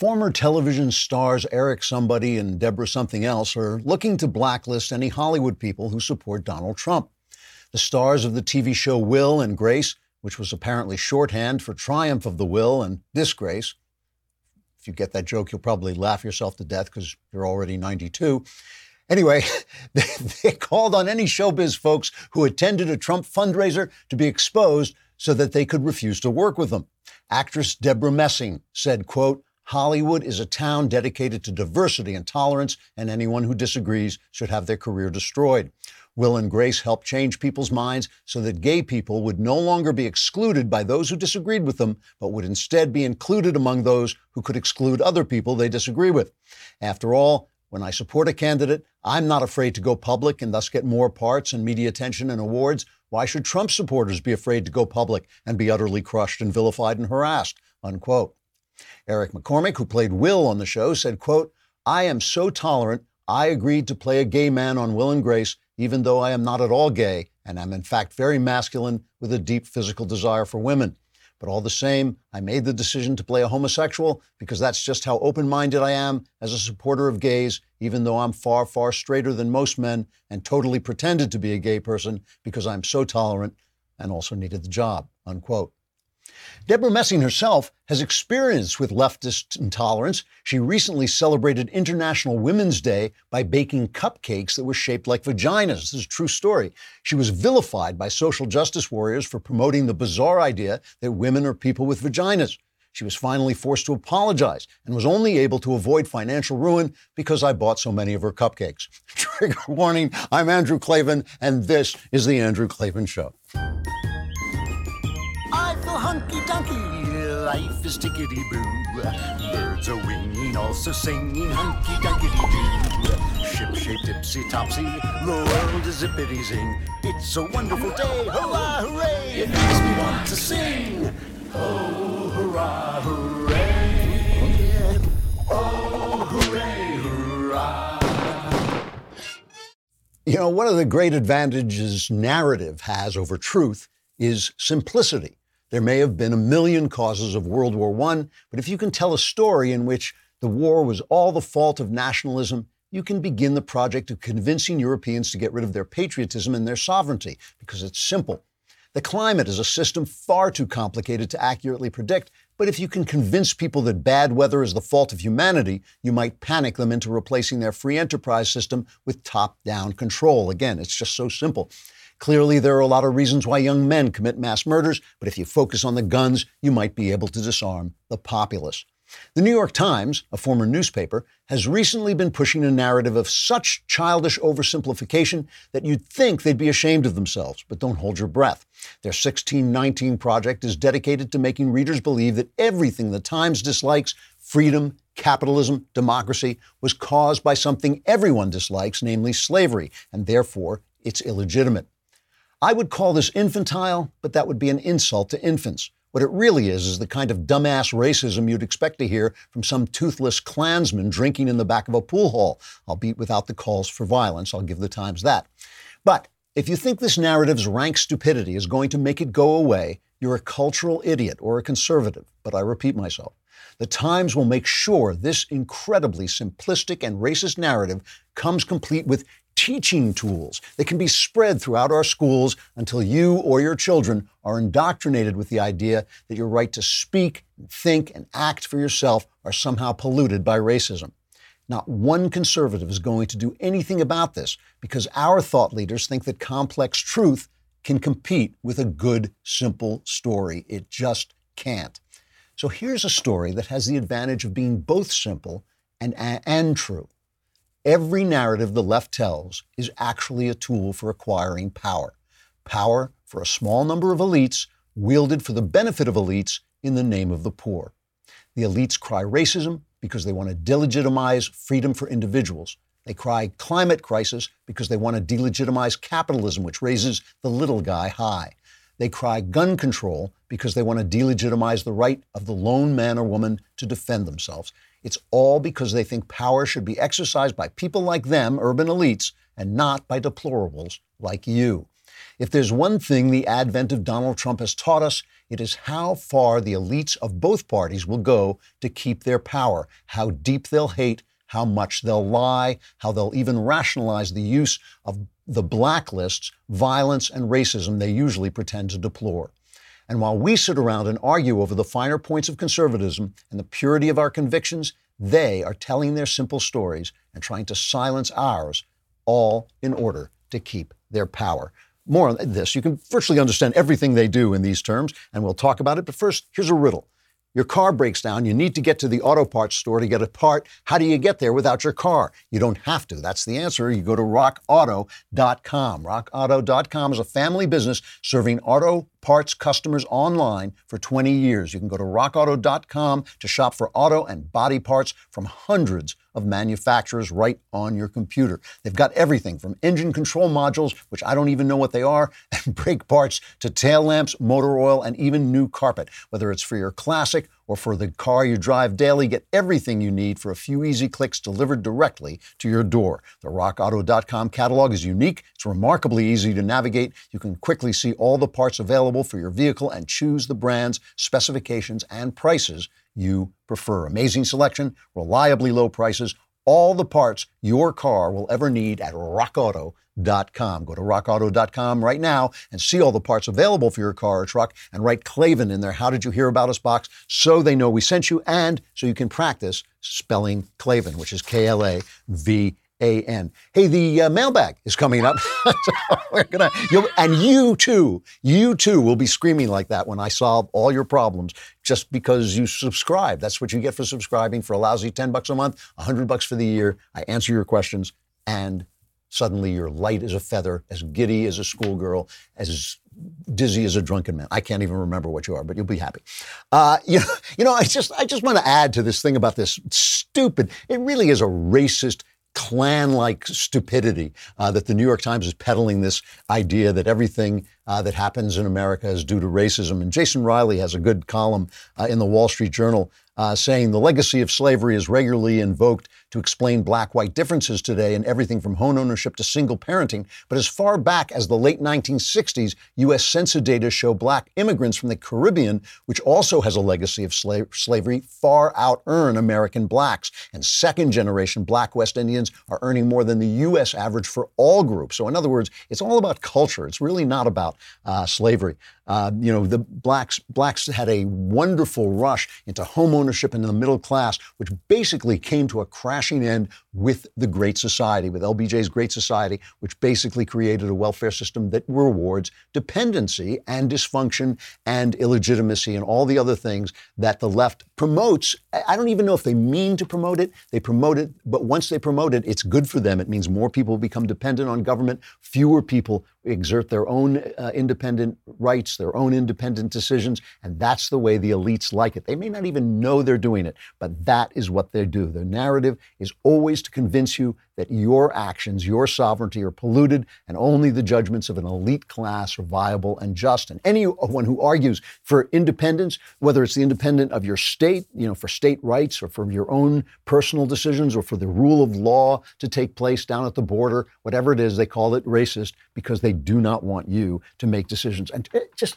Former television stars Eric Somebody and Deborah Something Else are looking to blacklist any Hollywood people who support Donald Trump. The stars of the TV show Will and Grace, which was apparently shorthand for Triumph of the Will and Disgrace. If you get that joke, you'll probably laugh yourself to death because you're already 92. Anyway, they, they called on any showbiz folks who attended a Trump fundraiser to be exposed so that they could refuse to work with them. Actress Debra Messing said, quote, Hollywood is a town dedicated to diversity and tolerance, and anyone who disagrees should have their career destroyed. Will and Grace helped change people's minds so that gay people would no longer be excluded by those who disagreed with them, but would instead be included among those who could exclude other people they disagree with. After all, when I support a candidate, I'm not afraid to go public and thus get more parts and media attention and awards. Why should Trump supporters be afraid to go public and be utterly crushed and vilified and harassed? Unquote. Eric McCormack, who played Will on the show, said, quote, I am so tolerant, I agreed to play a gay man on Will and Grace, even though I am not at all gay, and am in fact very masculine with a deep physical desire for women. But all the same, I made the decision to play a homosexual because that's just how open minded I am as a supporter of gays, even though I'm far, far straighter than most men and totally pretended to be a gay person because I'm so tolerant and also needed the job. Unquote. Debra Messing herself has experience with leftist intolerance. She recently celebrated International Women's Day by baking cupcakes that were shaped like vaginas. This is a true story. She was vilified by social justice warriors for promoting the bizarre idea that women are people with vaginas. She was finally forced to apologize and was only able to avoid financial ruin because I bought so many of her cupcakes. Trigger warning I'm Andrew Klavan, and this is The Andrew Klavan Show life is tickety boo. Birds are winging, also singing hunky dunky doo. Ship shape tipsy topsy, the world is zippity zing. It's a wonderful day, hurrah, hooray! It makes me want to sing. Oh, hurrah, hooray! Oh, hooray, hurrah! You know, one of the great advantages narrative has over truth is simplicity. There may have been a million causes of World War I, but if you can tell a story in which the war was all the fault of nationalism, you can begin the project of convincing Europeans to get rid of their patriotism and their sovereignty, because it's simple. The climate is a system far too complicated to accurately predict, but if you can convince people that bad weather is the fault of humanity, you might panic them into replacing their free enterprise system with top down control. Again, it's just so simple. Clearly, there are a lot of reasons why young men commit mass murders, but if you focus on the guns, you might be able to disarm the populace. The New York Times, a former newspaper, has recently been pushing a narrative of such childish oversimplification that you'd think they'd be ashamed of themselves, but don't hold your breath. Their 1619 project is dedicated to making readers believe that everything the Times dislikes freedom, capitalism, democracy was caused by something everyone dislikes, namely slavery, and therefore it's illegitimate. I would call this infantile, but that would be an insult to infants. What it really is is the kind of dumbass racism you'd expect to hear from some toothless Klansman drinking in the back of a pool hall, I'll albeit without the calls for violence. I'll give the Times that. But if you think this narrative's rank stupidity is going to make it go away, you're a cultural idiot or a conservative. But I repeat myself. The Times will make sure this incredibly simplistic and racist narrative comes complete with teaching tools that can be spread throughout our schools until you or your children are indoctrinated with the idea that your right to speak, think, and act for yourself are somehow polluted by racism. Not one conservative is going to do anything about this because our thought leaders think that complex truth can compete with a good, simple story. It just can't. So here's a story that has the advantage of being both simple and, and true. Every narrative the left tells is actually a tool for acquiring power. Power for a small number of elites wielded for the benefit of elites in the name of the poor. The elites cry racism because they want to delegitimize freedom for individuals. They cry climate crisis because they want to delegitimize capitalism, which raises the little guy high. They cry gun control because they want to delegitimize the right of the lone man or woman to defend themselves. It's all because they think power should be exercised by people like them, urban elites, and not by deplorables like you. If there's one thing the advent of Donald Trump has taught us, it is how far the elites of both parties will go to keep their power, how deep they'll hate, how much they'll lie, how they'll even rationalize the use of the blacklists, violence, and racism they usually pretend to deplore. And while we sit around and argue over the finer points of conservatism and the purity of our convictions, they are telling their simple stories and trying to silence ours, all in order to keep their power. More on this. You can virtually understand everything they do in these terms, and we'll talk about it. But first, here's a riddle. Your car breaks down. You need to get to the auto parts store to get a part. How do you get there without your car? You don't have to. That's the answer. You go to rockauto.com. Rockauto.com is a family business serving auto parts customers online for 20 years. You can go to rockauto.com to shop for auto and body parts from hundreds of manufacturers right on your computer. They've got everything from engine control modules, which I don't even know what they are, and brake parts to tail lamps, motor oil, and even new carpet. Whether it's for your classic or for the car you drive daily, get everything you need for a few easy clicks delivered directly to your door. The rockauto.com catalog is unique. It's remarkably easy to navigate. You can quickly see all the parts available for your vehicle and choose the brands, specifications, and prices you prefer. Amazing selection, reliably low prices, all the parts your car will ever need at rockauto.com. Go to rockauto.com right now and see all the parts available for your car or truck and write Klavan in their How Did You Hear About Us box so they know we sent you and so you can practice spelling Klavan, which is K L A V a N. Hey, the uh, mailbag is coming up. so we're gonna, and you too, you too will be screaming like that when I solve all your problems just because you subscribe. That's what you get for subscribing for a lousy 10 bucks a month, 100 bucks for the year. I answer your questions and suddenly you're light as a feather, as giddy as a schoolgirl, as dizzy as a drunken man. I can't even remember what you are, but you'll be happy. Uh, you know, you know, I just, I just want to add to this thing about this stupid. It really is a racist Klan like stupidity uh, that the New York Times is peddling this idea that everything uh, that happens in America is due to racism. And Jason Riley has a good column uh, in the Wall Street Journal uh, saying the legacy of slavery is regularly invoked to explain black white differences today in everything from home ownership to single parenting. But as far back as the late 1960s, U.S. Census data show black immigrants from the Caribbean, which also has a legacy of slave, slavery, far out earn American blacks. And second generation black West Indians are earning more than the U.S. average for all groups. So, in other words, it's all about culture. It's really not about uh, slavery. Uh, you know, the blacks blacks had a wonderful rush into home ownership in the middle class, which basically came to a crashing end with the Great Society, with LBJ's Great Society, which basically created a welfare system that rewards dependency and dysfunction and illegitimacy and all the other things that the left promotes. I don't even know if they mean to promote it. They promote it, but once they promote it, it's good for them. It means more people become dependent on government, fewer people exert their own uh, independent rights, their own independent decisions, and that's the way the elites like it. They may not even know they're doing it, but that is what they do. Their narrative is always to convince you that your actions, your sovereignty are polluted, and only the judgments of an elite class are viable and just. And anyone who argues for independence, whether it's the independent of your state, you know, for state rights or for your own personal decisions or for the rule of law to take place down at the border, whatever it is, they call it racist because they do not want you to make decisions. And just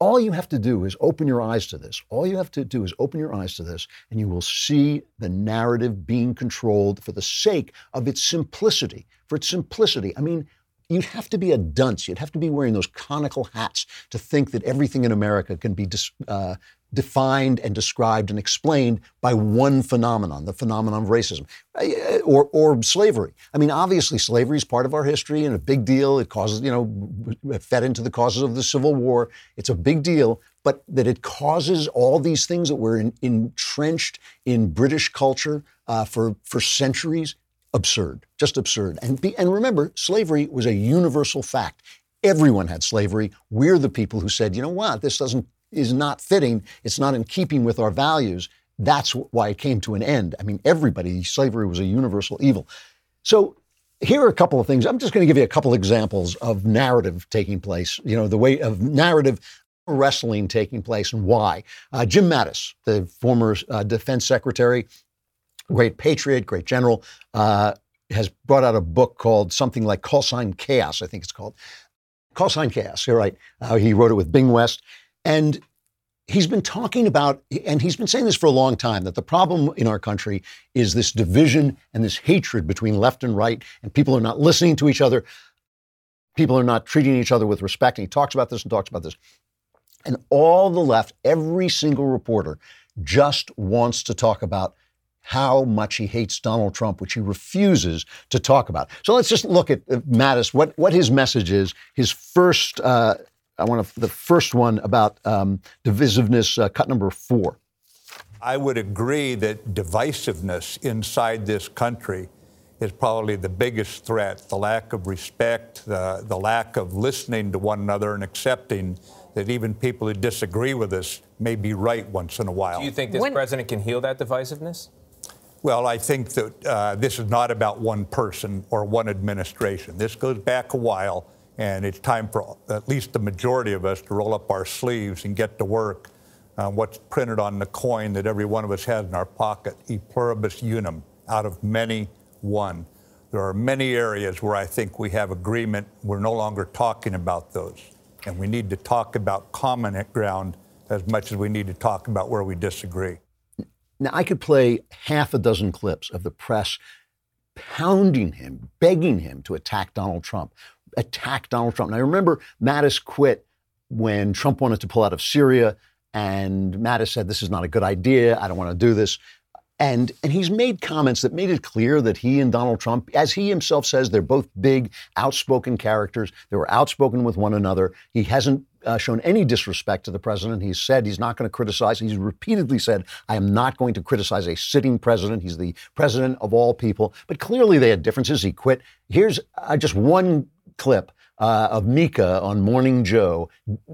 all you have to do is open your eyes to this. All you have to do is open your eyes to this, and you will see the narrative being controlled for the sake of its simplicity. For its simplicity. I mean, you'd have to be a dunce. You'd have to be wearing those conical hats to think that everything in America can be dis, uh, defined and described and explained by one phenomenon, the phenomenon of racism uh, or, or slavery. I mean, obviously, slavery is part of our history and a big deal. It causes, you know, fed into the causes of the Civil War. It's a big deal, but that it causes all these things that were in, entrenched in British culture uh, for, for centuries, absurd, just absurd. And, be, and remember, slavery was a universal fact. Everyone had slavery. We're the people who said, you know what, this doesn't is not fitting. It's not in keeping with our values. That's why it came to an end. I mean, everybody, slavery was a universal evil. So here are a couple of things. I'm just going to give you a couple examples of narrative taking place, you know, the way of narrative wrestling taking place and why. Uh, Jim Mattis, the former uh, defense secretary, great patriot, great general, uh, has brought out a book called something like Call Sign Chaos, I think it's called Call Sign Chaos. You're right. Uh, he wrote it with Bing West. And he's been talking about, and he's been saying this for a long time, that the problem in our country is this division and this hatred between left and right, and people are not listening to each other. People are not treating each other with respect. And he talks about this and talks about this. And all the left, every single reporter, just wants to talk about how much he hates Donald Trump, which he refuses to talk about. So let's just look at uh, Mattis, what, what his message is. His first, uh, I want to, the first one about um, divisiveness, uh, cut number four. I would agree that divisiveness inside this country is probably the biggest threat the lack of respect, the, the lack of listening to one another and accepting that even people who disagree with us may be right once in a while. Do you think this when, president can heal that divisiveness? Well, I think that uh, this is not about one person or one administration. This goes back a while, and it's time for at least the majority of us to roll up our sleeves and get to work on what's printed on the coin that every one of us has in our pocket, e pluribus unum, out of many, one. There are many areas where I think we have agreement. We're no longer talking about those. And we need to talk about common ground as much as we need to talk about where we disagree. Now, I could play half a dozen clips of the press pounding him, begging him to attack Donald Trump, attack Donald Trump. Now, I remember Mattis quit when Trump wanted to pull out of Syria, and Mattis said, This is not a good idea. I don't want to do this. And, and he's made comments that made it clear that he and Donald Trump, as he himself says, they're both big, outspoken characters. They were outspoken with one another. He hasn't uh, shown any disrespect to the president. He's said he's not going to criticize. He's repeatedly said, I am not going to criticize a sitting president. He's the president of all people. But clearly they had differences. He quit. Here's uh, just one clip uh, of Mika on Morning Joe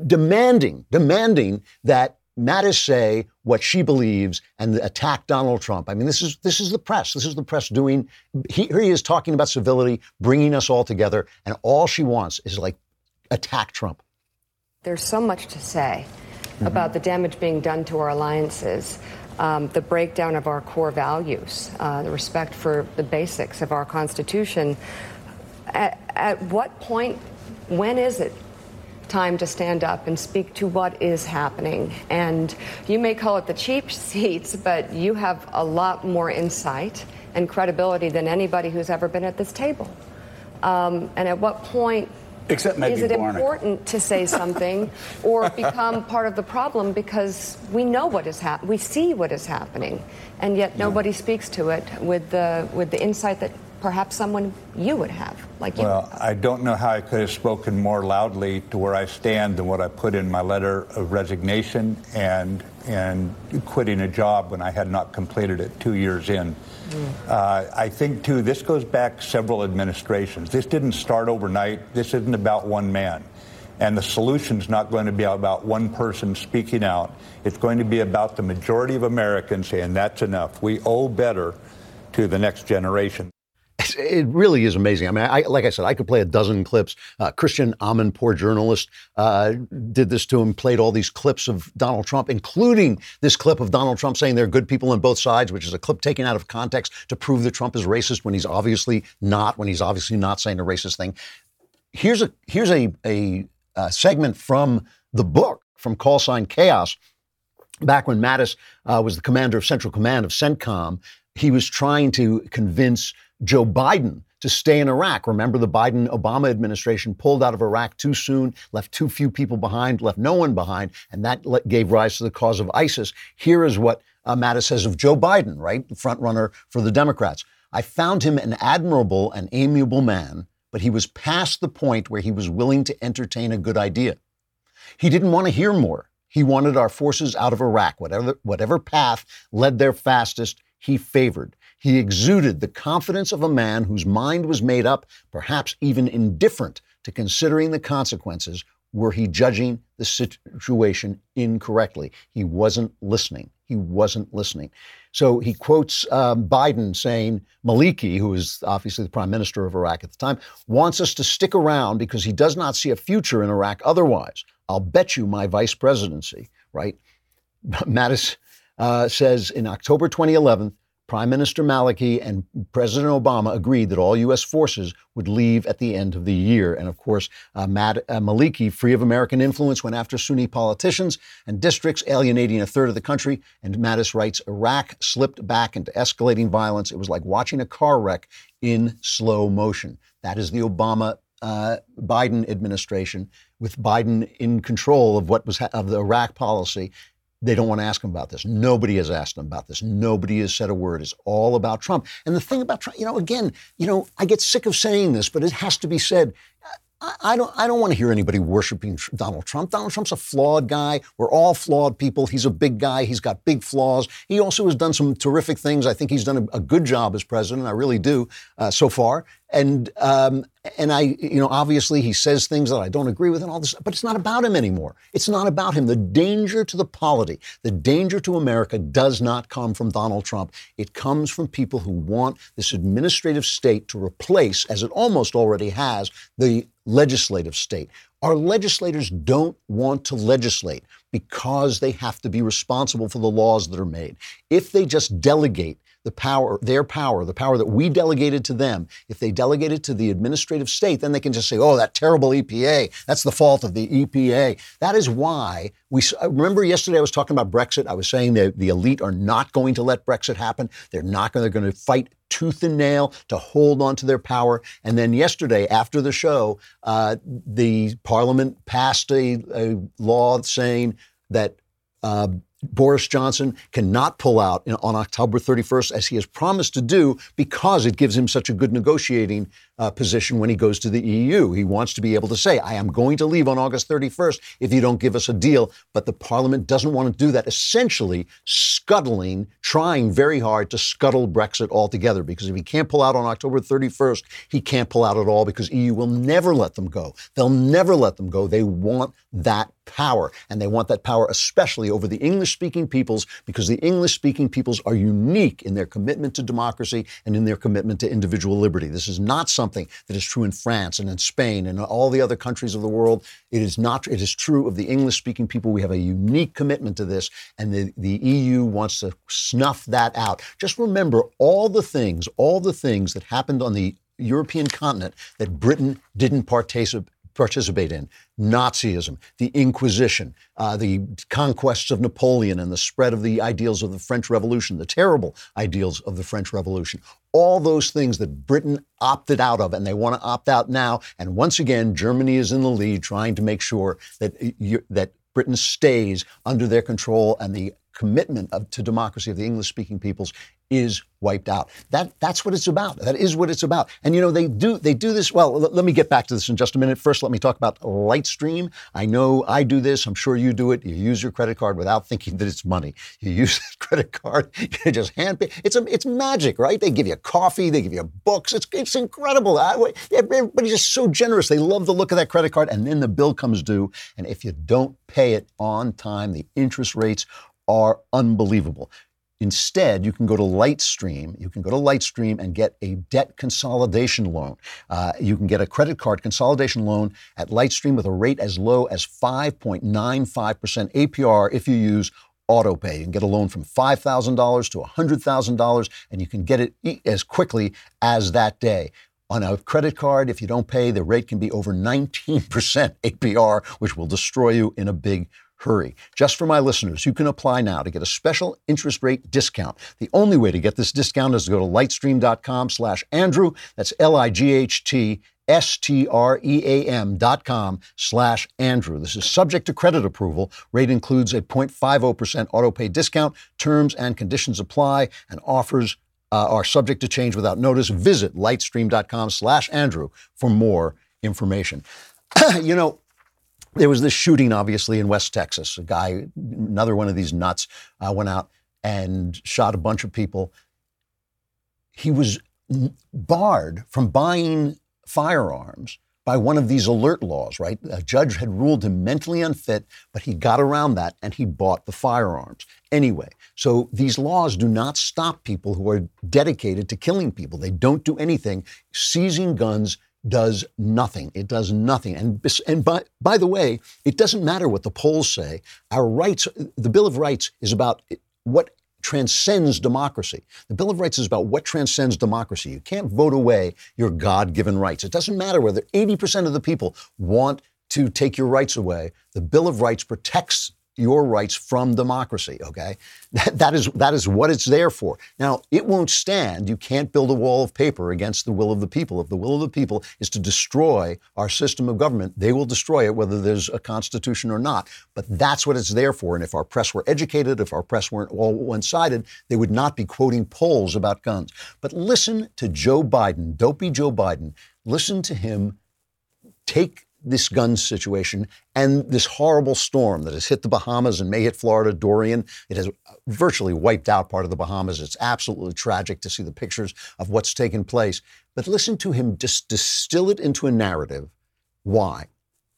demanding, demanding that Mattis say what she believes and attack Donald Trump. I mean, this is this is the press. This is the press doing. He, here he is talking about civility, bringing us all together, and all she wants is like attack Trump. There's so much to say mm-hmm. about the damage being done to our alliances, um, the breakdown of our core values, uh, the respect for the basics of our Constitution. At, at what point, when is it time to stand up and speak to what is happening. And you may call it the cheap seats, but you have a lot more insight and credibility than anybody who's ever been at this table. Um, and at what point Except maybe is it important to say something or become part of the problem because we know what is happening, we see what is happening, and yet nobody speaks to it with the with the insight that perhaps someone you would have, like you. Well, I don't know how I could have spoken more loudly to where I stand than what I put in my letter of resignation and and quitting a job when I had not completed it two years in. Uh, I think, too, this goes back several administrations. This didn't start overnight. This isn't about one man. And the solution's not going to be about one person speaking out. It's going to be about the majority of Americans saying that's enough. We owe better to the next generation it really is amazing. I mean, I, like I said, I could play a dozen clips. Uh, Christiane Amanpour journalist uh, did this to him, played all these clips of Donald Trump, including this clip of Donald Trump saying there are good people on both sides, which is a clip taken out of context to prove that Trump is racist when he's obviously not, when he's obviously not saying a racist thing. Here's a here's a, a, a segment from the book from Call Sign Chaos. Back when Mattis uh, was the commander of Central Command of CENTCOM, he was trying to convince Joe Biden to stay in Iraq. Remember, the Biden Obama administration pulled out of Iraq too soon, left too few people behind, left no one behind, and that gave rise to the cause of ISIS. Here is what uh, Mattis says of Joe Biden, right? The front runner for the Democrats. I found him an admirable and amiable man, but he was past the point where he was willing to entertain a good idea. He didn't want to hear more. He wanted our forces out of Iraq. Whatever, whatever path led there fastest, he favored. He exuded the confidence of a man whose mind was made up, perhaps even indifferent to considering the consequences were he judging the situation incorrectly. He wasn't listening. He wasn't listening. So he quotes um, Biden saying, Maliki, who is obviously the prime minister of Iraq at the time, wants us to stick around because he does not see a future in Iraq otherwise. I'll bet you my vice presidency, right? Mattis uh, says in October 2011, Prime Minister Maliki and President Obama agreed that all U.S. forces would leave at the end of the year. And of course, uh, uh, Maliki, free of American influence, went after Sunni politicians and districts, alienating a third of the country. And Mattis writes Iraq slipped back into escalating violence. It was like watching a car wreck in slow motion. That is the Obama uh, Biden administration, with Biden in control of what was ha- of the Iraq policy, they don't want to ask him about this. Nobody has asked him about this. Nobody has said a word. It's all about Trump. And the thing about Trump, you know, again, you know, I get sick of saying this, but it has to be said. I, don't. I don't want to hear anybody worshiping Donald Trump. Donald Trump's a flawed guy. We're all flawed people. He's a big guy. He's got big flaws. He also has done some terrific things. I think he's done a, a good job as president. I really do uh, so far. And um, and I, you know, obviously he says things that I don't agree with and all this, but it's not about him anymore. It's not about him. The danger to the polity, the danger to America does not come from Donald Trump. It comes from people who want this administrative state to replace, as it almost already has, the legislative state. Our legislators don't want to legislate because they have to be responsible for the laws that are made. If they just delegate the power, their power, the power that we delegated to them, if they delegate it to the administrative state, then they can just say, oh, that terrible EPA, that's the fault of the EPA. That is why we remember yesterday I was talking about Brexit. I was saying that the elite are not going to let Brexit happen. They're not going, they're going to fight tooth and nail to hold on to their power. And then yesterday, after the show, uh, the parliament passed a, a law saying that uh, Boris Johnson cannot pull out on October 31st, as he has promised to do, because it gives him such a good negotiating uh, position when he goes to the EU. He wants to be able to say, I am going to leave on August 31st if you don't give us a deal. But the parliament doesn't want to do that, essentially scuttling, trying very hard to scuttle Brexit altogether. Because if he can't pull out on October 31st, he can't pull out at all because EU will never let them go. They'll never let them go. They want that power. And they want that power especially over the English speaking peoples because the English speaking peoples are unique in their commitment to democracy and in their commitment to individual liberty. This is not something that is true in France and in Spain and all the other countries of the world. It is not, it is true of the English speaking people. We have a unique commitment to this and the, the EU wants to snuff that out. Just remember all the things, all the things that happened on the European continent that Britain didn't participate participate in Nazism, the Inquisition, uh, the conquests of Napoleon, and the spread of the ideals of the French Revolution, the terrible ideals of the French Revolution. All those things that Britain opted out of, and they want to opt out now. And once again, Germany is in the lead, trying to make sure that that Britain stays under their control and the commitment of, to democracy of the English speaking peoples is wiped out. That that's what it's about. That is what it's about. And you know they do they do this well. L- let me get back to this in just a minute. First, let me talk about Lightstream. I know I do this. I'm sure you do it. You use your credit card without thinking that it's money. You use that credit card. You just hand pay. It's a, it's magic, right? They give you coffee. They give you books. It's it's incredible. I, everybody's just so generous. They love the look of that credit card. And then the bill comes due, and if you don't pay it on time, the interest rates are unbelievable. Instead, you can go to Lightstream. You can go to Lightstream and get a debt consolidation loan. Uh, you can get a credit card consolidation loan at Lightstream with a rate as low as 5.95% APR if you use AutoPay. You can get a loan from $5,000 to $100,000, and you can get it as quickly as that day. On a credit card, if you don't pay, the rate can be over 19% APR, which will destroy you in a big hurry. Just for my listeners, you can apply now to get a special interest rate discount. The only way to get this discount is to go to lightstream.com slash Andrew. That's L-I-G-H-T S-T-R-E-A-M dot com slash Andrew. This is subject to credit approval. Rate includes a 0.50% auto pay discount. Terms and conditions apply and offers uh, are subject to change without notice. Visit lightstream.com slash Andrew for more information. you know, there was this shooting, obviously, in West Texas. A guy, another one of these nuts, uh, went out and shot a bunch of people. He was barred from buying firearms by one of these alert laws, right? A judge had ruled him mentally unfit, but he got around that and he bought the firearms anyway. So these laws do not stop people who are dedicated to killing people. They don't do anything. Seizing guns does nothing. It does nothing. And, and by, by the way, it doesn't matter what the polls say. Our rights, the Bill of Rights is about what transcends democracy. The Bill of Rights is about what transcends democracy. You can't vote away your God given rights. It doesn't matter whether 80% of the people want to take your rights away. The Bill of Rights protects your rights from democracy. Okay, that, that is that is what it's there for. Now it won't stand. You can't build a wall of paper against the will of the people. If the will of the people is to destroy our system of government, they will destroy it, whether there's a constitution or not. But that's what it's there for. And if our press were educated, if our press weren't all one-sided, they would not be quoting polls about guns. But listen to Joe Biden, dopey Joe Biden. Listen to him take this gun situation and this horrible storm that has hit the Bahamas and may hit Florida, Dorian. It has virtually wiped out part of the Bahamas. It's absolutely tragic to see the pictures of what's taken place. But listen to him just distill it into a narrative. Why?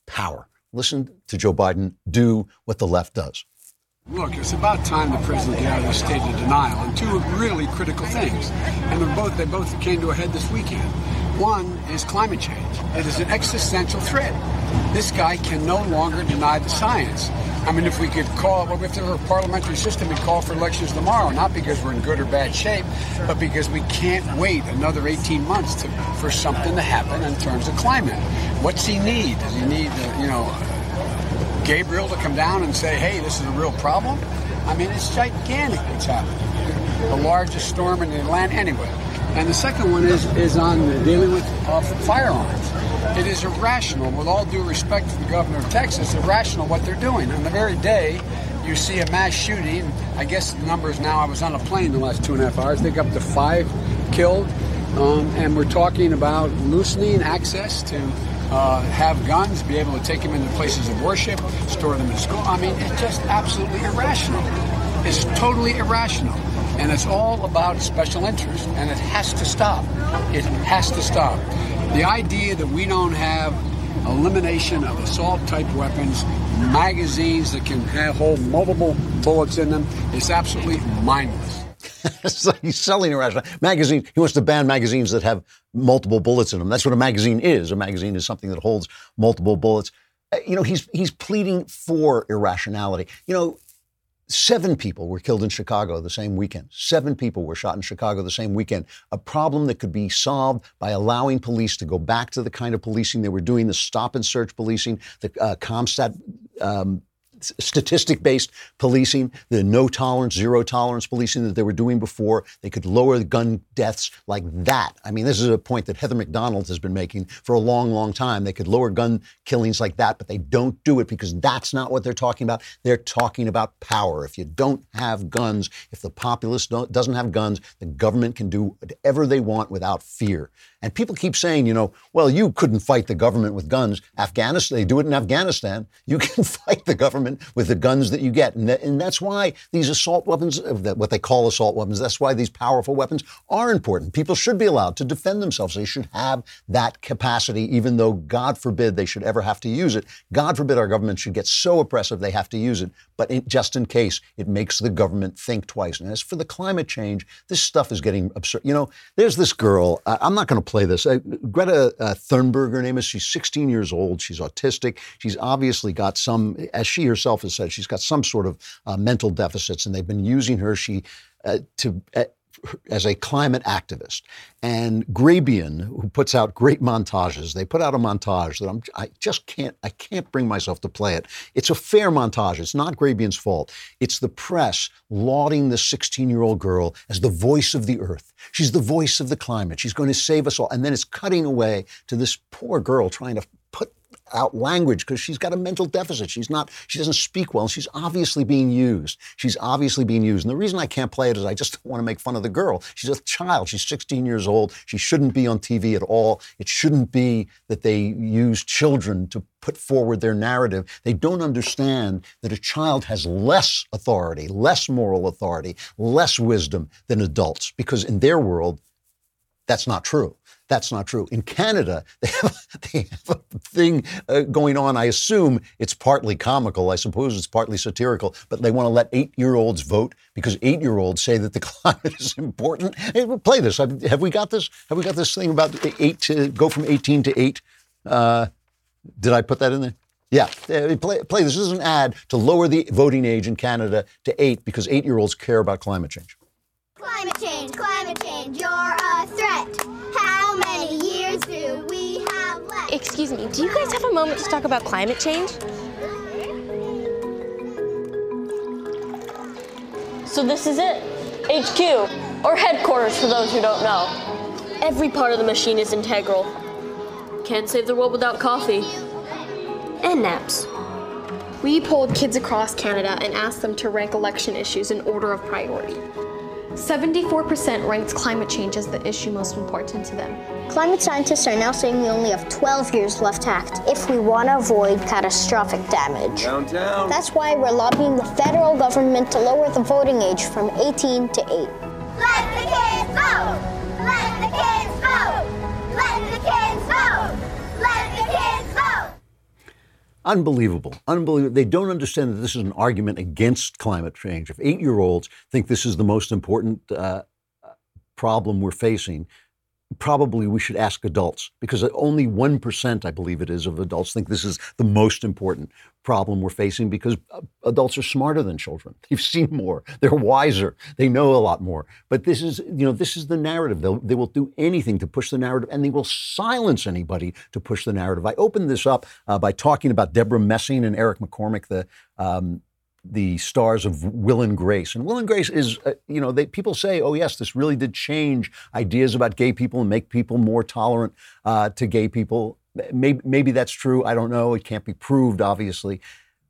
Power. Listen to Joe Biden do what the left does. Look, it's about time the president got out of this state of denial on two really critical things, and both they both came to a head this weekend. One is climate change. It is an existential threat. This guy can no longer deny the science. I mean, if we could call, well, if there were a parliamentary system, we'd call for elections tomorrow, not because we're in good or bad shape, but because we can't wait another 18 months to, for something to happen in terms of climate. What's he need? Does he need, uh, you know, Gabriel to come down and say, hey, this is a real problem? I mean, it's gigantic what's happening. The largest storm in the Atlantic, anyway. And the second one is, is on dealing with uh, firearms. It is irrational, with all due respect to the governor of Texas, irrational what they're doing. On the very day you see a mass shooting, I guess the numbers now, I was on a plane the last two and a half hours, I think up to five killed. Um, and we're talking about loosening access to uh, have guns, be able to take them into places of worship, store them in school. I mean, it's just absolutely irrational. It's totally irrational. And it's all about special interest. And it has to stop. It has to stop. The idea that we don't have elimination of assault type weapons, magazines that can hold multiple bullets in them, is absolutely mindless. so he's selling irrational magazine. He wants to ban magazines that have multiple bullets in them. That's what a magazine is. A magazine is something that holds multiple bullets. Uh, you know, he's he's pleading for irrationality. You know, Seven people were killed in Chicago the same weekend. Seven people were shot in Chicago the same weekend. A problem that could be solved by allowing police to go back to the kind of policing they were doing, the stop and search policing, the uh, CompStat um, statistic based policing, the no tolerance, zero tolerance policing that they were doing before. They could lower the gun deaths like that. I mean, this is a point that Heather Mac Donald has been making for a long, long time. They could lower gun killings like that, but they don't do it because that's not what they're talking about. They're talking about power. If you don't have guns, if the populace doesn't have guns, the government can do whatever they want without fear. And people keep saying, you know, well, you couldn't fight the government with guns. Afghanistan, they do it in Afghanistan. You can fight the government with the guns that you get. And, and that's why these assault weapons, uh, what they call assault weapons, that's why these powerful weapons are important. People should be allowed to defend themselves. They should have that capacity, even though, God forbid, they should ever have to use it. God forbid our government should get so oppressive they have to use it. But it, just in case, it makes the government think twice. And as for the climate change, this stuff is getting absurd. You know, there's this girl, I'm not going to play this. Uh, Greta uh, Thunberg, her name is. She's 16 years old. She's autistic. She's obviously got some, as she herself has said, she's got some sort of uh, mental deficits, and they've been using her. She uh, to uh, as a climate activist. And Grabien, who puts out great montages, they put out a montage that I'm, I just can't, I can't bring myself to play it. It's a fair montage. It's not Grabien's fault. It's the press lauding the 16-year-old girl as the voice of the earth. She's the voice of the climate. She's going to save us all. And then it's cutting away to this poor girl trying to out language because she's got a mental deficit. She's not, she doesn't speak well. She's obviously being used. She's obviously being used. And the reason I can't play it is I just don't want to make fun of the girl. She's a child. She's 16 years old. She shouldn't be on TV at all. It shouldn't be that they use children to put forward their narrative. They don't understand that a child has less authority, less moral authority, less wisdom than adults because in their world, that's not true. That's not true. In Canada, they have, they have a thing uh, going on. I assume it's partly comical. I suppose it's partly satirical, but they want to let eight year olds vote because eight year olds say that the climate is important. Hey, play this. Have we got this? Have we got this thing about eight to go from 18 to eight? Uh, did I put that in there? Yeah, uh, play, play this. This is an ad to lower the voting age in Canada to eight because eight year olds care about. Climate change, climate change, Excuse me, do you guys have a moment to talk about climate change? So this is it. HQ, or headquarters for those who don't know. Every part of the machine is integral. Can't save the world without coffee. And naps. We polled kids across Canada and asked them to rank election issues in order of priority. 74% ranked climate change as the issue most important to them. Climate scientists are now saying we only have 12 years left to act if we want to avoid catastrophic damage. Downtown. That's why we're lobbying the federal government to lower the voting age from 18 to 8. Let the kids vote! Unbelievable. Unbelievable. They don't understand that this is an argument against climate change. If eight year olds think this is the most important uh, problem we're facing, probably we should ask adults because only 1%, I believe it is, of adults think this is the most important problem we're facing because uh, adults are smarter than children. They've seen more. They're wiser. They know a lot more. But this is, you know, this is the narrative. They'll, they will do anything to push the narrative and they will silence anybody to push the narrative. I opened this up uh, by talking about Debra Messing and Eric McCormack, the um, the stars of Will and Grace. And Will and Grace is, uh, you know, they, people say, oh, yes, this really did change ideas about gay people and make people more tolerant uh, to gay people. Maybe, maybe that's true. I don't know. It can't be proved, obviously.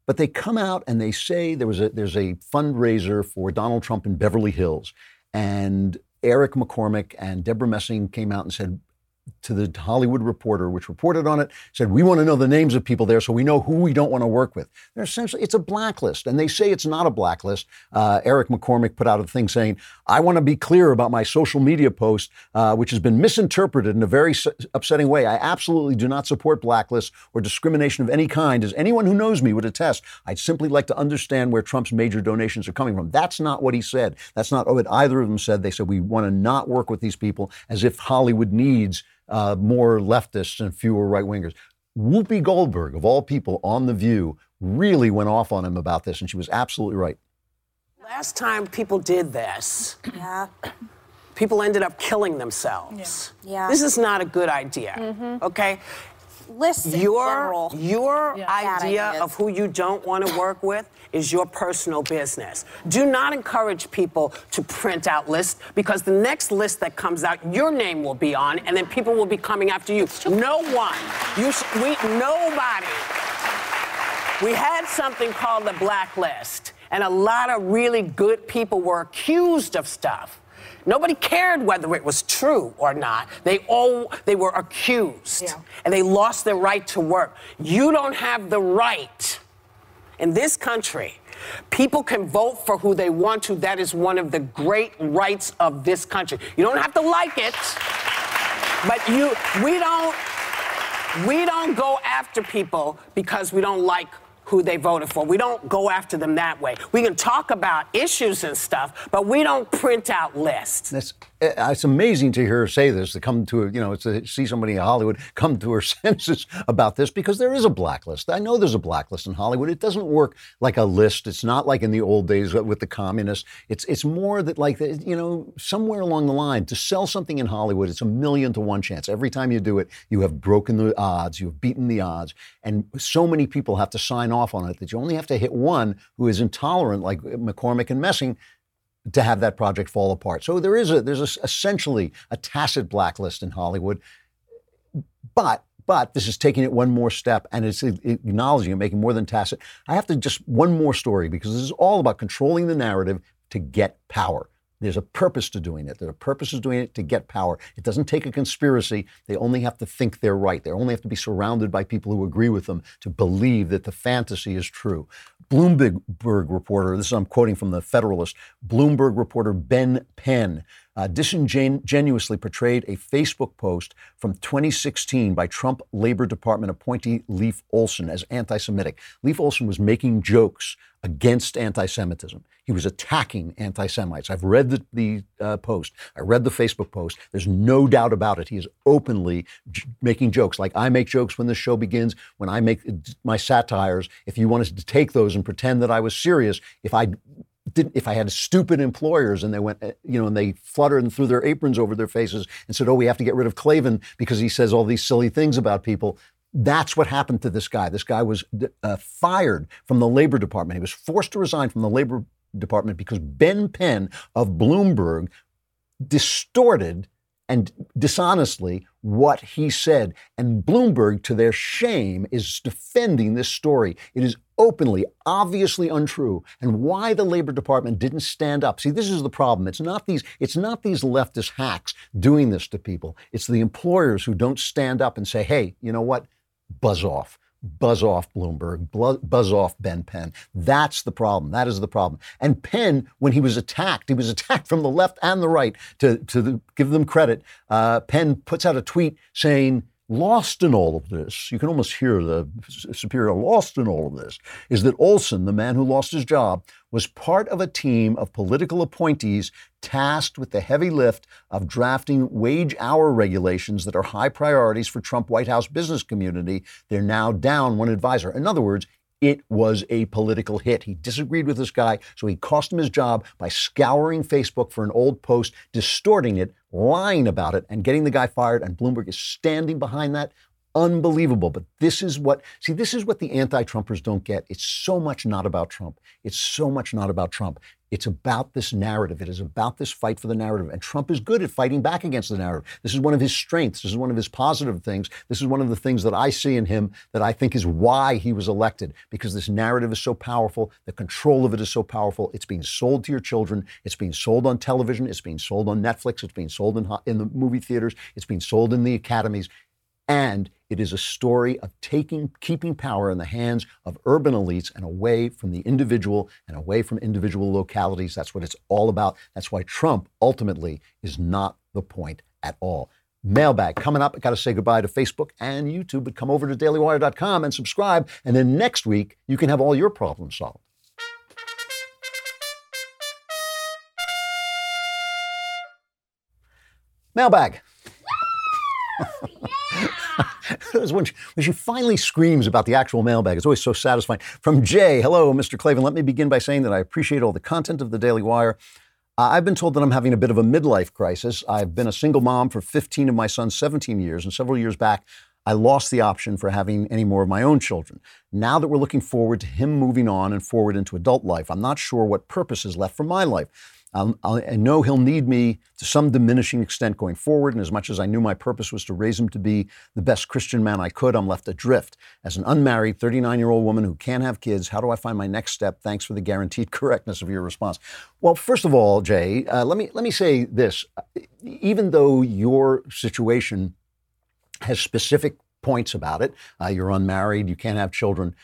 But they come out and they say there was a, there's a fundraiser for Donald Trump in Beverly Hills. And Eric McCormack and Debra Messing came out and said, to the Hollywood Reporter, which reported on it, said, We want to know the names of people there so we know who we don't want to work with. They're essentially, it's a blacklist. And they say it's not a blacklist. Uh, Eric McCormack put out a thing saying, I want to be clear about my social media post, uh, which has been misinterpreted in a very s- upsetting way. I absolutely do not support blacklists or discrimination of any kind. As anyone who knows me would attest, I'd simply like to understand where Trump's major donations are coming from. That's not what he said. That's not what either of them said. They said, We want to not work with these people as if Hollywood needs uh, more leftists and fewer right wingers. Whoopi Goldberg, of all people on The View, really went off on him about this, and she was absolutely right. Last time people did this, Yeah. people ended up killing themselves. Yeah. yeah. This is not a good idea. Mhm. Okay? Lists in your your Bad idea ideas. of who you don't want to work with is your personal business. Do not encourage people to print out lists because the next list that comes out, your name will be on, and then people will be coming after you. No one, you, sh- we, nobody. We had something called the blacklist, and a lot of really good people were accused of stuff. Nobody cared whether it was true or not. They all they were accused, and they lost their right to work. You don't have the right in this country. People can vote for who they want to. That is one of the great rights of this country. You don't have to like it, but you we don't we don't go after people because we don't like who they voted for. We don't go after them that way. We can talk about issues and stuff, but we don't print out lists. That's, Uh, it's amazing to hear her say this, to come to, you know, to see somebody in Hollywood come to her senses about this because there is a blacklist. I know there's a blacklist in Hollywood. It doesn't work like a list. It's not like in the old days with the communists. It's, it's more that like, you know, somewhere along the line, to sell something in Hollywood, it's a million to one chance. Every time you do it, you have broken the odds, you have beaten the odds. And so many people have to sign off on it that you only have to hit one who is intolerant, like McCormack and Messing, to have that project fall apart. So there is a there's a, essentially a tacit blacklist in Hollywood, but but this is taking it one more step and it's acknowledging it, making more than tacit. I have to just one more story because this is all about controlling the narrative to get power. There's a purpose to doing it. There's a purpose to doing it to get power. It doesn't take a conspiracy. They only have to think they're right. They only have to be surrounded by people who agree with them to believe that the fantasy is true. Bloomberg reporter, this is I'm quoting from the Federalist, Bloomberg reporter Ben Penn uh, disingenuously portrayed a Facebook post from 2016 by Trump Labor Department appointee Leif Olson as anti Semitic. Leif Olson was making jokes against anti Semitism. He was attacking anti Semites. I've read the, the uh, post, I read the Facebook post. There's no doubt about it. He is openly j- making jokes. Like I make jokes when the show begins, when I make my satires. If you wanted to take those and pretend that I was serious, if I didn't, if I had stupid employers and they went, uh, you know, and they fluttered and threw their aprons over their faces and said, "Oh, we have to get rid of Klavan because he says all these silly things about people," That's what happened to this guy. This guy was uh, fired from the Labor Department. He was forced to resign from the Labor Department because Ben Penn of Bloomberg distorted and dishonestly what he said. And Bloomberg, to their shame, is defending this story. It is openly, obviously untrue. And why the Labor Department didn't stand up. See, this is the problem. It's not these, it's not these leftist hacks doing this to people. It's the employers who don't stand up and say, hey, you know what? Buzz off. Buzz off Bloomberg, buzz off Ben Penn. That's the problem. That is the problem. And Penn, when he was attacked, he was attacked from the left and the right. To, to the, give them credit, uh, Penn puts out a tweet saying, Lost in all of this, you can almost hear the superior lost in all of this, is that Olson, the man who lost his job, was part of a team of political appointees tasked with the heavy lift of drafting wage hour regulations that are high priorities for Trump White House business community. They're now down one advisor. In other words, it was a political hit. He disagreed with this guy, so he cost him his job by scouring Facebook for an old post, distorting it, lying about it, and getting the guy fired. And Bloomberg is standing behind that. Unbelievable. But this is what, see, this is what the anti Trumpers don't get. It's so much not about Trump. It's so much not about Trump. It's about this narrative. It is about this fight for the narrative. And Trump is good at fighting back against the narrative. This is one of his strengths. This is one of his positive things. This is one of the things that I see in him that I think is why he was elected, because this narrative is so powerful. The control of it is so powerful. It's being sold to your children. It's being sold on television. It's being sold on Netflix. It's being sold in, in the movie theaters. It's being sold in the academies. And it is a story of taking, keeping power in the hands of urban elites and away from the individual and away from individual localities. That's what it's all about. That's why Trump ultimately is not the point at all. Mailbag coming up. I got to say goodbye to Facebook and YouTube, but come over to dailywire.com and subscribe. And then next week, you can have all your problems solved. Mailbag. when, she, when she finally screams about the actual mailbag, it's always so satisfying. From Jay, hello, Mr. Klavan. Let me begin by saying that I appreciate all the content of the Daily Wire. Uh, I've been told that I'm having a bit of a midlife crisis. I've been a single mom for 15 of my son's 17 years, and several years back, I lost the option for having any more of my own children. Now that we're looking forward to him moving on and forward into adult life, I'm not sure what purpose is left for my life. I'll, I'll, i know he'll need me to some diminishing extent going forward. And as much as I knew my purpose was to raise him to be the best Christian man I could, I'm left adrift. As an unmarried 39 year old woman who can't have kids, how do I find my next step? Thanks for the guaranteed correctness of your response. Well, first of all, Jay, uh, let me let me say this: even though your situation has specific points about it, uh, you're unmarried, you can't have children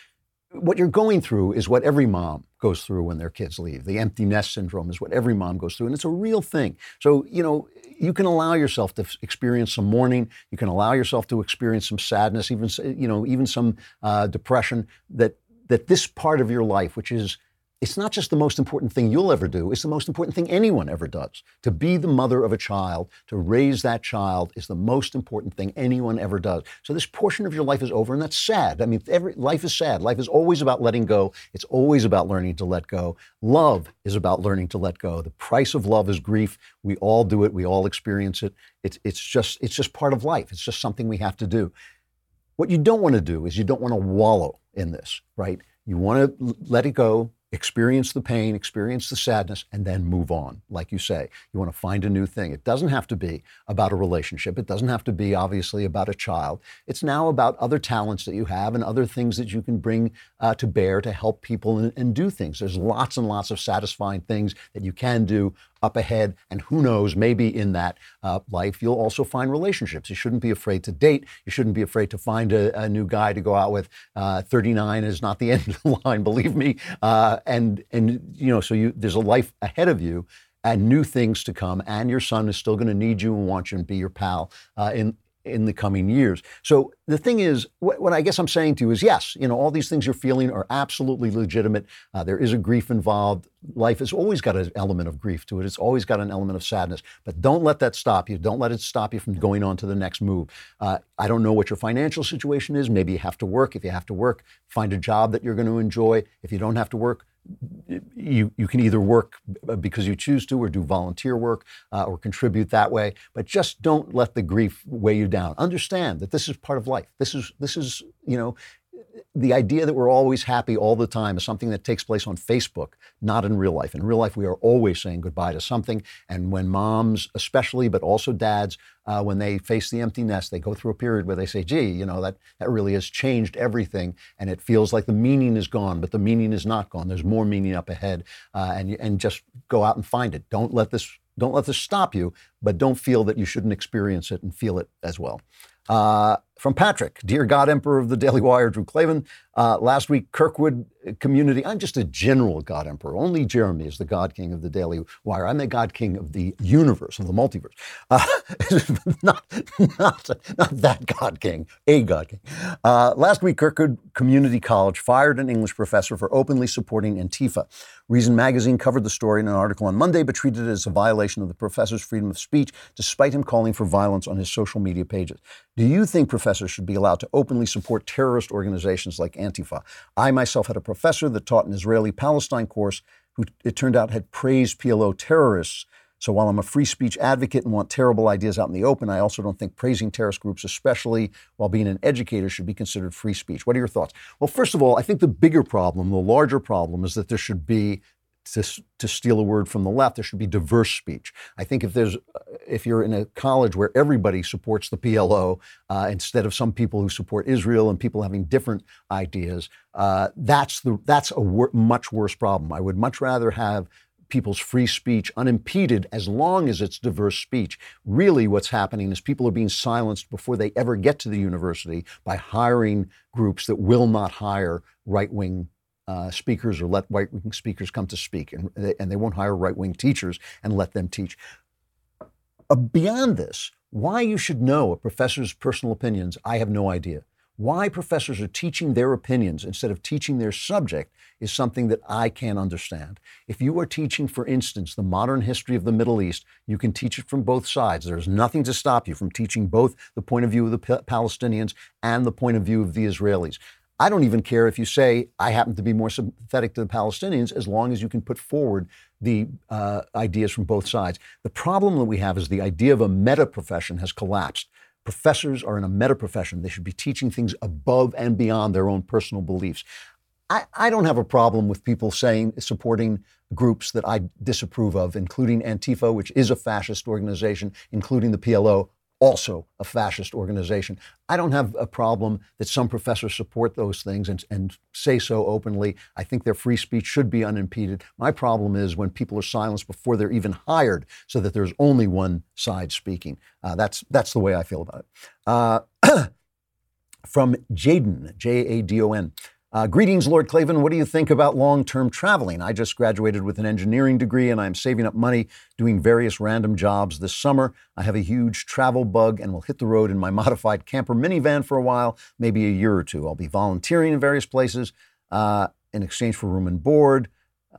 what you're going through is what every mom goes through when their kids leave. The empty nest syndrome is what every mom goes through, and it's a real thing. So, you know, you can allow yourself to experience some mourning. You can allow yourself to experience some sadness, even you know, even some uh, depression. That that this part of your life, which is it's not just the most important thing you'll ever do, it's the most important thing anyone ever does. To be the mother of a child, to raise that child is the most important thing anyone ever does. So this portion of your life is over, and that's sad. I mean, every, life is sad. Life is always about letting go. It's always about learning to let go. Love is about learning to let go. The price of love is grief. We all do it. We all experience it. It's, it's, just, it's just part of life. It's just something we have to do. What you don't want to do is you don't want to wallow in this, right? You want to let it go, experience the pain, experience the sadness, and then move on. Like you say, you want to find a new thing. It doesn't have to be about a relationship. It doesn't have to be, obviously, about a child. It's now about other talents that you have and other things that you can bring uh, to bear to help people and, and do things. There's lots and lots of satisfying things that you can do up ahead. And who knows, maybe in that uh, life, you'll also find relationships. You shouldn't be afraid to date. You shouldn't be afraid to find a, a new guy to go out with. Uh, 39 is not the end of the line, believe me. Uh, and, and, you know, so you, there's a life ahead of you and new things to come. And your son is still going to need you and want you and be your pal uh, in, in the coming years. So the thing is, what, what, I guess I'm saying to you is, yes, you know, all these things you're feeling are absolutely legitimate. Uh, there is a grief involved. Life has always got an element of grief to it. It's always got an element of sadness. But don't let that stop you. Don't let it stop you from going on to the next move. Uh, I don't know what your financial situation is. Maybe you have to work. If you have to work, find a job that you're going to enjoy. If you don't have to work, you, you can either work because you choose to or do volunteer work uh, or contribute that way but just don't let the grief weigh you down. Understand that this is part of life. This is this is you know the idea that we're always happy all the time is something that takes place on Facebook, not in real life. In real life, we are always saying goodbye to something. And when moms, especially, but also dads, uh, when they face the empty nest, they go through a period where they say, gee, you know, that, that really has changed everything. And it feels like the meaning is gone, but the meaning is not gone. There's more meaning up ahead. Uh, and, and just go out and find it. Don't let this don't let this stop you, but don't feel that you shouldn't experience it and feel it as well. Uh, from Patrick, dear God Emperor of the Daily Wire, Drew Klavan. Uh, last week, Kirkwood community. I'm just a general God Emperor. Only Jeremy is the God King of the Daily Wire. I'm the God King of the universe, of the multiverse. Uh, not, not, not that God King, a God King. Uh, last week, Kirkwood Community College fired an English professor for openly supporting Antifa. Reason magazine covered the story in an article on Monday, but treated it as a violation of the professor's freedom of speech, despite him calling for violence on his social media pages. Do you think professors should be allowed to openly support terrorist organizations like Antifa? I myself had a professor that taught an Israeli Palestine course who it turned out had praised PLO terrorists. So while I'm a free speech advocate and want terrible ideas out in the open, I also don't think praising terrorist groups, especially while being an educator, should be considered free speech. What are your thoughts? Well, first of all, I think the bigger problem, the larger problem, is that there should be to, to steal a word from the left, there should be diverse speech. I think if there's, if you're in a college where everybody supports the PLO uh, instead of some people who support Israel and people having different ideas, uh, that's the that's a wor- much worse problem. I would much rather have people's free speech unimpeded as long as it's diverse speech. Really, what's happening is people are being silenced before they ever get to the university by hiring groups that will not hire right wing uh, speakers or let right wing speakers come to speak, and they, and they won't hire right wing teachers and let them teach. Uh, beyond this, why you should know a professor's personal opinions, I have no idea. Why professors are teaching their opinions instead of teaching their subject is something that I can't understand. If you are teaching, for instance, the modern history of the Middle East, you can teach it from both sides. There's nothing to stop you from teaching both the point of view of the Palestinians and the point of view of the Israelis. I don't even care if you say I happen to be more sympathetic to the Palestinians as long as you can put forward the uh, ideas from both sides. The problem that we have is the idea of a meta profession has collapsed. Professors are in a meta profession. They should be teaching things above and beyond their own personal beliefs. I, I don't have a problem with people saying, supporting groups that I disapprove of, including Antifa, which is a fascist organization, including the PLO also a fascist organization. I don't have a problem that some professors support those things and, and say so openly. I think their free speech should be unimpeded. My problem is when people are silenced before they're even hired so that there's only one side speaking. Uh, that's, that's the way I feel about it. Uh, from Jaden, J A D O N. Uh, greetings, Lord Klavan. What do you think about long term traveling? I just graduated with an engineering degree and I'm saving up money doing various random jobs this summer. I have a huge travel bug and will hit the road in my modified camper minivan for a while, maybe a year or two. I'll be volunteering in various places uh, in exchange for room and board.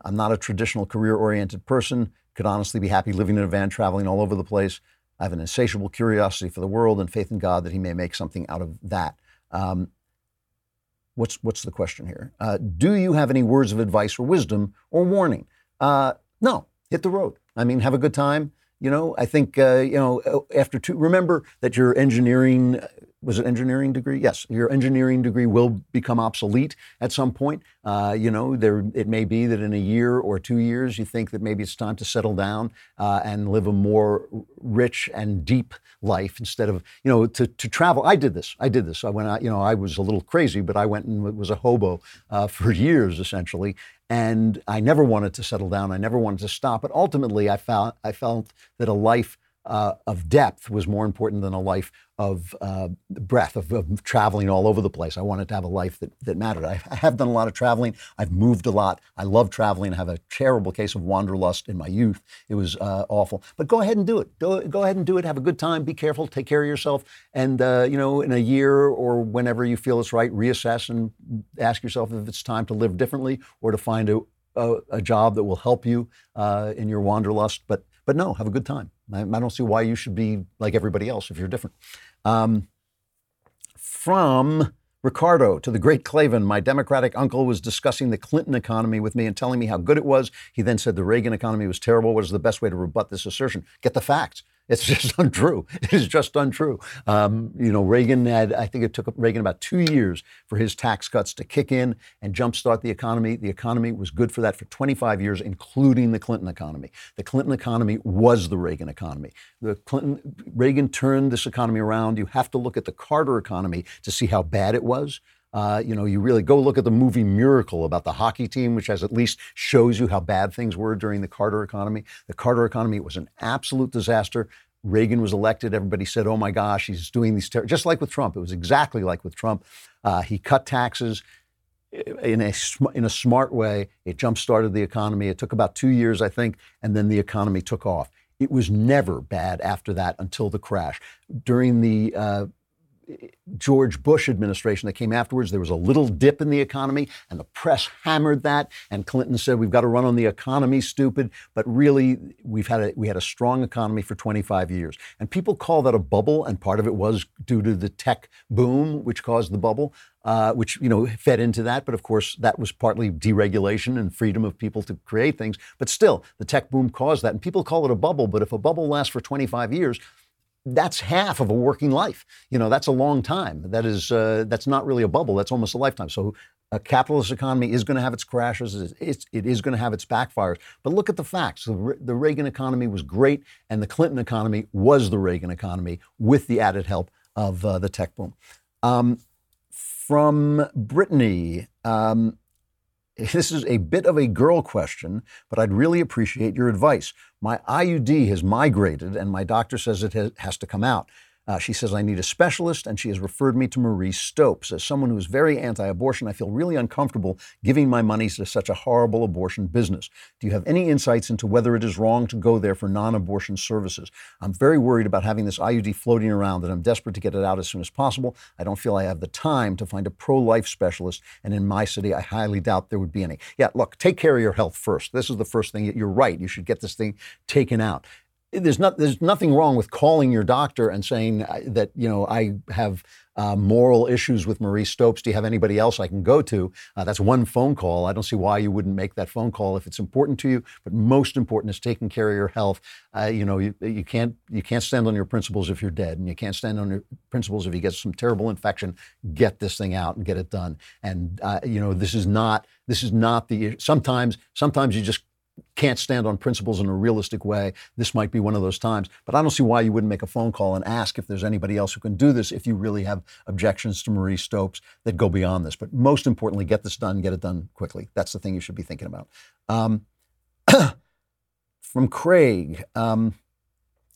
I'm not a traditional career oriented person, could honestly be happy living in a van, traveling all over the place. I have an insatiable curiosity for the world and faith in God that He may make something out of that. Um, What's, what's the question here? Uh, do you have any words of advice or wisdom or warning? Uh, no, hit the road. I mean, have a good time. You know, I think, uh, you know, uh, after two, remember that your engineering, was it engineering degree? Yes, your engineering degree will become obsolete at some point. Uh, you know, there, it may be that in a year or two years, you think that maybe it's time to settle down uh, and live a more rich and deep life instead of, you know, to, to travel. I did this. I did this. I went out, you know, I was a little crazy, but I went and was a hobo uh, for years, essentially. And I never wanted to settle down. I never wanted to stop. But ultimately, I, found, I felt that a life uh, of depth was more important than a life of uh, breadth, of, of, traveling all over the place. I wanted to have a life that, that mattered. I, I, have done a lot of traveling. I've moved a lot. I love traveling. I have a terrible case of wanderlust in my youth. It was uh, awful. But go ahead and do it. Go, go ahead and do it. Have a good time. Be careful. Take care of yourself. And, uh, you know, in a year or whenever you feel it's right, reassess and ask yourself if it's time to live differently or to find a, a, a job that will help you uh, in your wanderlust. But, but no, have a good time. I, I, don't see why you should be like everybody else if you're different. Um, from Ricardo to the great Klavan, my Democratic uncle was discussing the Clinton economy with me and telling me how good it was. He then said the Reagan economy was terrible. What is the best way to rebut this assertion? Get the facts. It's just untrue. It is just untrue. Um, you know, Reagan had, I think it took Reagan about two years for his tax cuts to kick in and jumpstart the economy. The economy was good for that for 25 years, including the Clinton economy. The Clinton economy was the Reagan economy. The Clinton, Reagan turned this economy around. You have to look at the Carter economy to see how bad it was. Uh, you know, you really go look at the movie Miracle about the hockey team, which has at least shows you how bad things were during the Carter economy. The Carter economy was an absolute disaster. Reagan was elected. Everybody said, "Oh my gosh, he's doing these." Ter-. Just like with Trump, it was exactly like with Trump. Uh, he cut taxes in a in a smart way. It jump started the economy. It took about two years, I think, and then the economy took off. It was never bad after that until the crash. During the uh, George Bush administration that came afterwards, there was a little dip in the economy, and the press hammered that. And Clinton said, "We've got to run on the economy, stupid." But really, we've had a we had a strong economy for 25 years, and people call that a bubble, and part of it was due to the tech boom, which caused the bubble. Uh, which you know fed into that, but of course that was partly deregulation and freedom of people to create things. But still, the tech boom caused that, and people call it a bubble. But if a bubble lasts for 25 years, that's half of a working life. You know, that's a long time. That is, uh, that's not really a bubble. That's almost a lifetime. So a capitalist economy is going to have its crashes. It's, it is going to have its backfires. But look at the facts. The, the Reagan economy was great, and the Clinton economy was the Reagan economy with the added help of uh, the tech boom. Um, from Brittany, um, this is a bit of a girl question, but I'd really appreciate your advice. My IUD has migrated, and my doctor says it has to come out. Uh, she says, I need a specialist, and she has referred me to Marie Stopes. As someone who is very anti abortion, I feel really uncomfortable giving my money to such a horrible abortion business. Do you have any insights into whether it is wrong to go there for non abortion services? I'm very worried about having this IUD floating around, and I'm desperate to get it out as soon as possible. I don't feel I have the time to find a pro life specialist, and in my city, I highly doubt there would be any. Yeah, look, take care of your health first. This is the first thing. You're right. You should get this thing taken out there's not there's nothing wrong with calling your doctor and saying uh, that you know I have uh, moral issues with Marie Stopes. Do you have anybody else I can go to? Uh, that's one phone call. I don't see why you wouldn't make that phone call if it's important to you. But most important is taking care of your health. Uh, you know, you, you can't you can't stand on your principles if you're dead, and you can't stand on your principles if you get some terrible infection. Get this thing out and get it done. And uh, you know, this is not this is not the sometimes sometimes you just can't stand on principles in a realistic way, this might be one of those times. But I don't see why you wouldn't make a phone call and ask if there's anybody else who can do this if you really have objections to Marie Stopes that go beyond this. But most importantly, get this done, get it done quickly. That's the thing you should be thinking about. Um, from Craig. Um,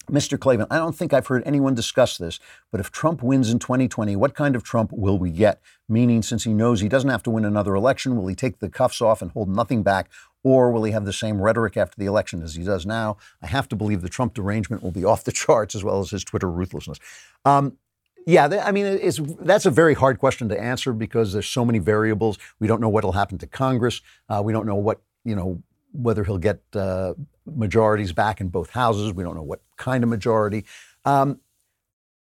Mr. Klavan, I don't think I've heard anyone discuss this, but if Trump wins in 2020, what kind of Trump will we get? Meaning, since he knows he doesn't have to win another election, will he take the cuffs off and hold nothing back? Or will he have the same rhetoric after the election as he does now? I have to believe the Trump derangement will be off the charts as well as his Twitter ruthlessness. Um, yeah, I mean, it's, that's a very hard question to answer because there's so many variables. We don't know what will happen to Congress. Uh, we don't know what, you know, whether he'll get uh, majorities back in both houses. We don't know what kind of majority. Um,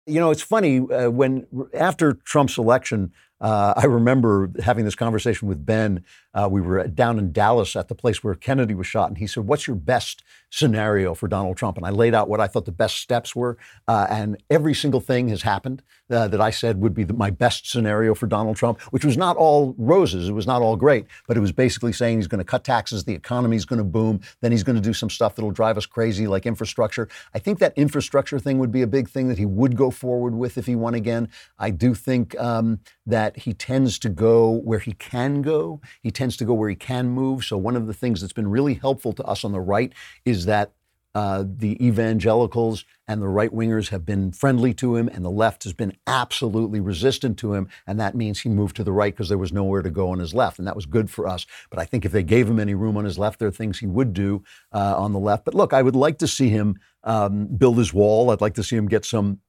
you know, it's funny uh, when after Trump's election, uh, I remember having this conversation with Ben. Uh, we were down in Dallas at the place where Kennedy was shot, and he said, "What's your best scenario for Donald Trump?" And I laid out what I thought the best steps were, uh, and every single thing has happened uh, that I said would be the, my best scenario for Donald Trump, which was not all roses. It was not all great, but it was basically saying he's going to cut taxes, the economy is going to boom, then he's going to do some stuff that'll drive us crazy, like infrastructure. I think that infrastructure thing would be a big thing that he would go forward with if he won again. I do think um, that he tends to go where he can go. He tends to go where he can move. So one of the things that's been really helpful to us on the right is that uh, the evangelicals and the right wingers have been friendly to him, and the left has been absolutely resistant to him. And that means he moved to the right because there was nowhere to go on his left. And that was good for us. But I think if they gave him any room on his left, there are things he would do uh, on the left. But look, I would like to see him um, build his wall. I'd like to see him get some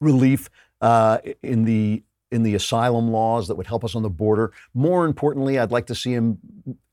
relief uh, in the in the asylum laws that would help us on the border. More importantly, I'd like to see him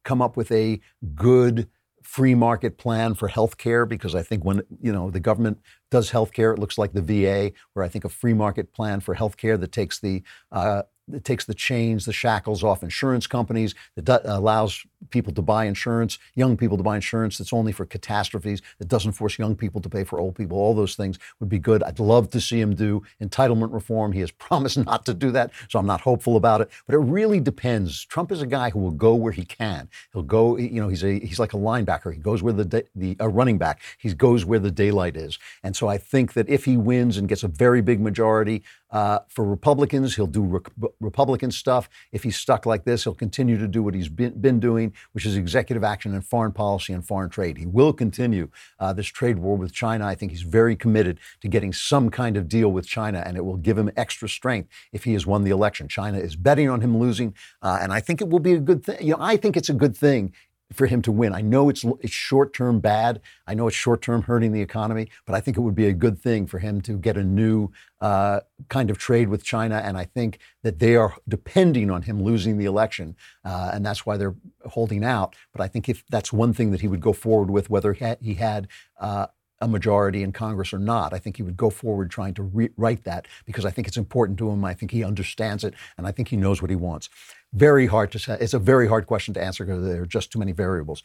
come up with a good free market plan for health care because I think when you know the government does health care, it looks like the VA, where I think a free market plan for health care that takes the uh, that takes the chains, the shackles off insurance companies, that do- allows people to buy insurance, young people to buy insurance that's only for catastrophes, that doesn't force young people to pay for old people. All those things would be good. I'd love to see him do entitlement reform. He has promised not to do that, so I'm not hopeful about it. But it really depends. Trump is a guy who will go where he can. He'll go, you know, he's a he's like a linebacker. He goes where the the a running back. He goes where the daylight is. And so I think that if he wins and gets a very big majority, uh, for Republicans, he'll do re- Republican stuff. If he's stuck like this, he'll continue to do what he's been, been doing, which is executive action and foreign policy and foreign trade. He will continue uh, this trade war with China. I think he's very committed to getting some kind of deal with China, and it will give him extra strength if he has won the election. China is betting on him losing, uh, and I think it will be a good thing. You know, I think it's a good thing for him to win. I know it's, it's short term bad. I know it's short term hurting the economy, but I think it would be a good thing for him to get a new uh, kind of trade with China. And I think that they are depending on him losing the election, uh, and that's why they're holding out. But I think if that's one thing that he would go forward with, whether he had, he had uh, a majority in Congress or not. I think he would go forward trying to rewrite that because I think it's important to him. I think he understands it, and I think he knows what he wants. Very hard to say. It's a very hard question to answer because there are just too many variables.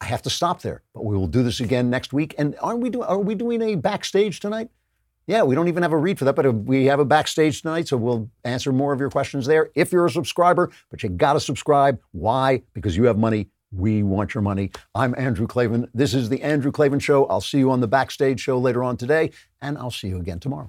I have to stop there, but we will do this again next week. And aren't we doing? Are we doing a backstage tonight? Yeah, we don't even have a read for that, but we have a backstage tonight, so we'll answer more of your questions there. If you're a subscriber, but you got to subscribe. Why? Because you have money. We want your money. I'm Andrew Klavan. This is the Andrew Klavan Show. I'll see you on the backstage show later on today, and I'll see you again tomorrow.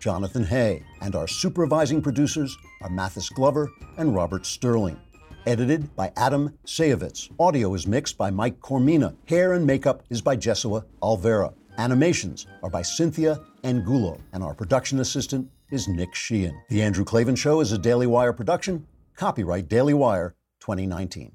Jonathan Hay, and our supervising producers are Mathis Glover and Robert Sterling. Edited by Adam Sayevitz. Audio is mixed by Mike Cormina. Hair and makeup is by Jesua Alvera. Animations are by Cynthia Angulo, and our production assistant is Nick Sheehan. The Andrew Klavan Show is a Daily Wire production. Copyright Daily Wire 2019.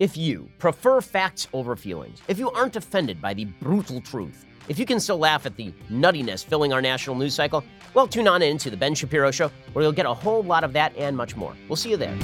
If you prefer facts over feelings, if you aren't offended by the brutal truth, if you can still laugh at the nuttiness filling our national news cycle, well, tune on in to The Ben Shapiro Show, where you'll get a whole lot of that and much more. We'll see you there.